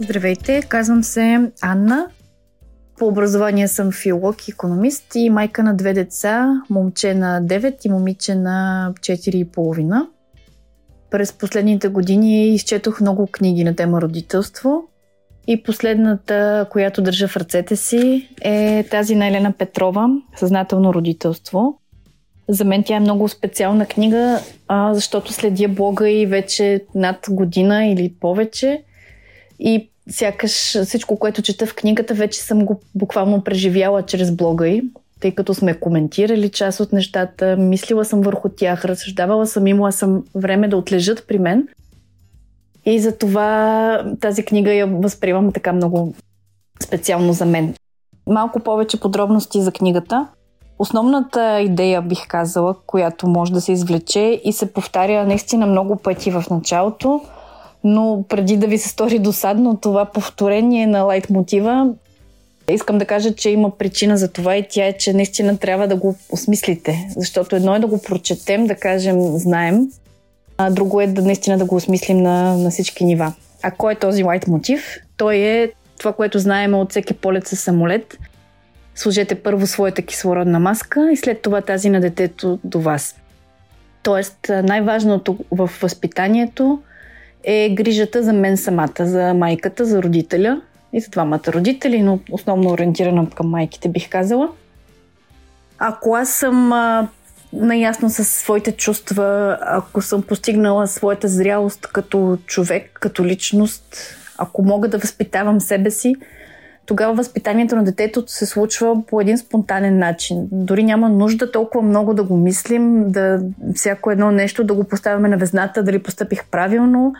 Здравейте, казвам се Анна. По образование съм филолог и економист и майка на две деца, момче на 9 и момиче на 4,5. През последните години изчетох много книги на тема родителство и последната, която държа в ръцете си е тази на Елена Петрова «Съзнателно родителство». За мен тя е много специална книга, защото следя блога и вече над година или повече и сякаш всичко, което чета в книгата, вече съм го буквално преживяла чрез блога й, тъй като сме коментирали част от нещата, мислила съм върху тях, разсъждавала съм, имала съм време да отлежат при мен. И за това тази книга я възприемам така много специално за мен. Малко повече подробности за книгата. Основната идея, бих казала, която може да се извлече и се повтаря наистина много пъти в началото – но преди да ви се стори досадно това повторение на лайт мотива, искам да кажа, че има причина за това и тя е, че наистина трябва да го осмислите. Защото едно е да го прочетем, да кажем знаем, а друго е да наистина да го осмислим на, на всички нива. А кой е този лайт мотив? Той е това, което знаем от всеки полет с самолет. Сложете първо своята кислородна маска и след това тази на детето до вас. Тоест, най-важното в възпитанието е грижата за мен самата, за майката, за родителя и за двамата родители, но основно ориентирана към майките, бих казала. Ако аз съм а, наясно с своите чувства, ако съм постигнала своята зрялост като човек, като личност, ако мога да възпитавам себе си, тогава възпитанието на детето се случва по един спонтанен начин. Дори няма нужда толкова много да го мислим, да всяко едно нещо да го поставяме на везната, дали постъпих правилно,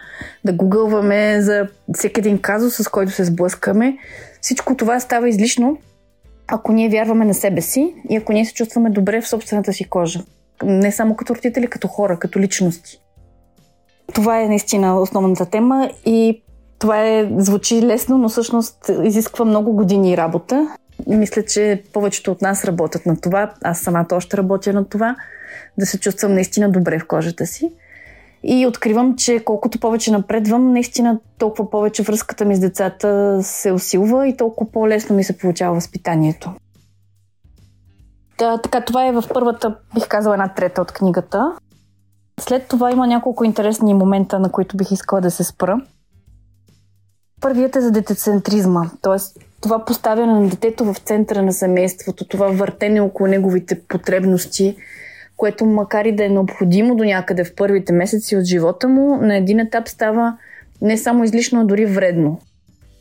да гугълваме за всеки един казус, с който се сблъскаме. Всичко това става излишно, ако ние вярваме на себе си и ако ние се чувстваме добре в собствената си кожа. Не само като родители, като хора, като личности. Това е наистина основната тема и това е, звучи лесно, но всъщност изисква много години работа. Мисля, че повечето от нас работят на това. Аз самата още работя на това. Да се чувствам наистина добре в кожата си. И откривам, че колкото повече напредвам, наистина толкова повече връзката ми с децата се усилва и толкова по-лесно ми се получава възпитанието. Да, така, това е в първата, бих казала, една трета от книгата. След това има няколко интересни момента, на които бих искала да се спра. Първият е за детецентризма, т.е. това поставяне на детето в центъра на семейството, това въртене около неговите потребности, което макар и да е необходимо до някъде в първите месеци от живота му, на един етап става не само излишно, а дори вредно.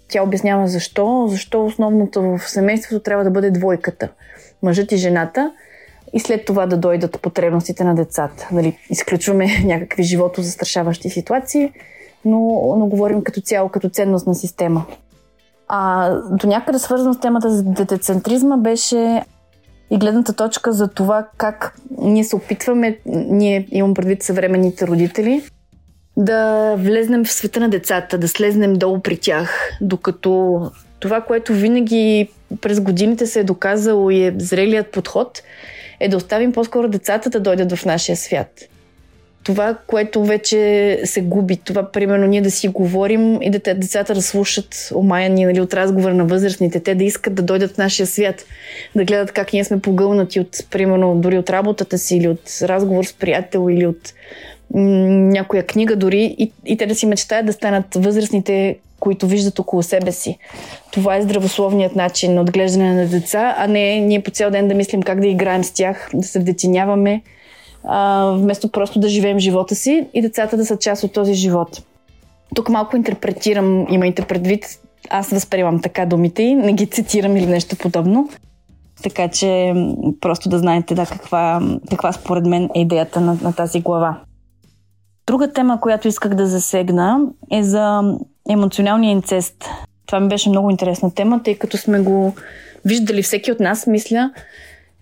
Тя обяснява защо. Защо основното в семейството трябва да бъде двойката. Мъжът и жената и след това да дойдат потребностите на децата. Дали изключваме някакви живото застрашаващи ситуации – но, но говорим като цяло, като ценностна система. А до някъде свързано с темата за детецентризма беше и гледната точка за това как ние се опитваме, ние имам предвид съвременните родители, да влезнем в света на децата, да слезнем долу при тях, докато това, което винаги през годините се е доказало и е зрелият подход, е да оставим по-скоро децата да дойдат в нашия свят това, което вече се губи. Това, примерно, ние да си говорим и да децата да слушат омаяни нали, от разговора на възрастните, те да искат да дойдат в нашия свят, да гледат как ние сме погълнати от, примерно, дори от работата си или от разговор с приятел или от м- някоя книга дори и, и те да си мечтаят да станат възрастните, които виждат около себе си. Това е здравословният начин на отглеждане на деца, а не ние по цял ден да мислим как да играем с тях, да се вдетиняваме вместо просто да живеем живота си и децата да са част от този живот. Тук малко интерпретирам, имайте предвид, аз възприемам така думите и не ги цитирам или нещо подобно. Така че просто да знаете да, каква, каква според мен е идеята на, на тази глава. Друга тема, която исках да засегна е за емоционалния инцест. Това ми беше много интересна тема, тъй като сме го виждали всеки от нас, мисля,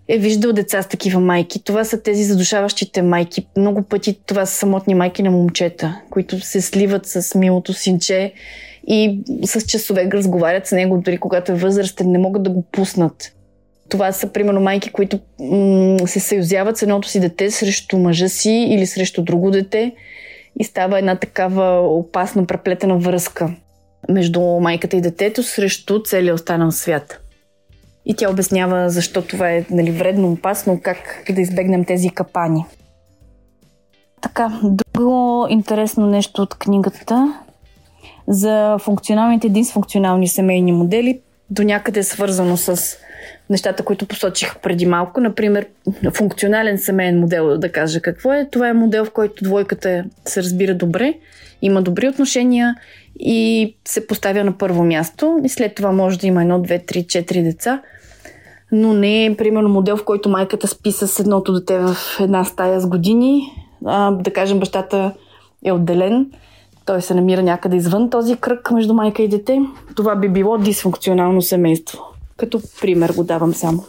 е виждал деца с такива майки. Това са тези задушаващите майки. Много пъти това са самотни майки на момчета, които се сливат с милото синче и с часове разговарят с него, дори когато е възрастен, не могат да го пуснат. Това са, примерно, майки, които м- се съюзяват с едното си дете срещу мъжа си или срещу друго дете и става една такава опасна преплетена връзка. между майката и детето срещу целия останал свят. И тя обяснява защо това е нали, вредно, опасно, как да избегнем тези капани. Така, друго интересно нещо от книгата за функционалните и дисфункционални семейни модели до някъде е свързано с нещата, които посочих преди малко. Например, функционален семейен модел, да кажа какво е. Това е модел, в който двойката се разбира добре, има добри отношения и се поставя на първо място. И след това може да има едно, две, три, четири деца. Но не е, примерно, модел, в който майката спи с едното дете в една стая с години. А, да кажем, бащата е отделен. Той се намира някъде извън този кръг между майка и дете. Това би било дисфункционално семейство. Като пример го давам само.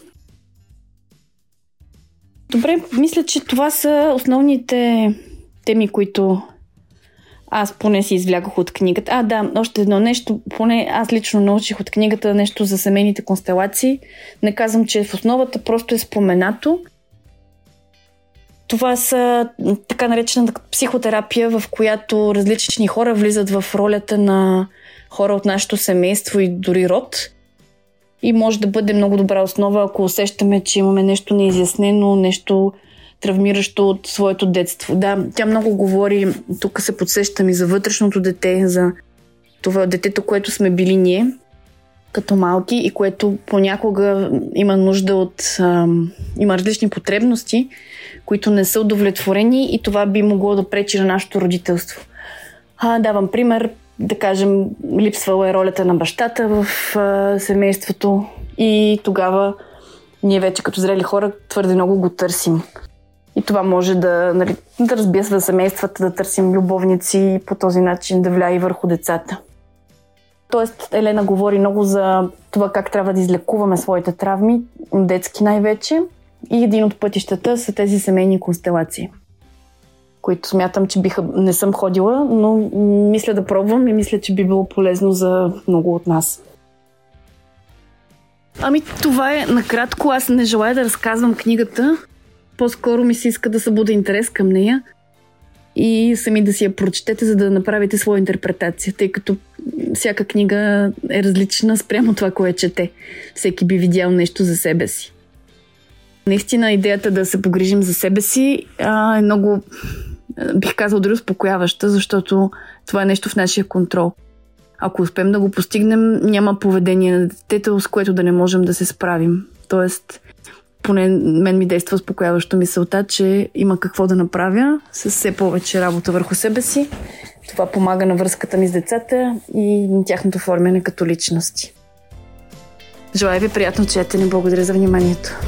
Добре, мисля, че това са основните теми, които аз поне си извлякох от книгата. А, да, още едно нещо. Поне аз лично научих от книгата нещо за семейните констелации. Не казвам, че в основата просто е споменато. Това са така наречена психотерапия, в която различни хора влизат в ролята на хора от нашето семейство и дори род и може да бъде много добра основа, ако усещаме, че имаме нещо неизяснено, нещо травмиращо от своето детство. Да, тя много говори, тук се подсещам и за вътрешното дете, за това детето, което сме били ние като малки и което понякога има нужда от... А, има различни потребности, които не са удовлетворени и това би могло да пречи на нашето родителство. А, давам пример да кажем, липсвала е ролята на бащата в а, семейството и тогава ние вече като зрели хора твърде много го търсим. И това може да, нали, да разбиесва семействата, да търсим любовници и по този начин да влияе и върху децата. Тоест, Елена говори много за това как трябва да излекуваме своите травми, детски най-вече. И един от пътищата са тези семейни констелации които смятам, че биха, не съм ходила, но мисля да пробвам и мисля, че би било полезно за много от нас. Ами това е накратко. Аз не желая да разказвам книгата. По-скоро ми се иска да събуда интерес към нея и сами да си я прочетете, за да направите своя интерпретация, тъй като всяка книга е различна спрямо това, кое чете. Всеки би видял нещо за себе си. Наистина идеята да се погрижим за себе си а, е много бих казал дори успокояваща, защото това е нещо в нашия контрол. Ако успеем да го постигнем, няма поведение на детето, с което да не можем да се справим. Тоест, поне мен ми действа успокояващо мисълта, че има какво да направя с все повече работа върху себе си. Това помага на връзката ми с децата и на тяхното формяне като личности. Желая ви приятно четене. Благодаря за вниманието.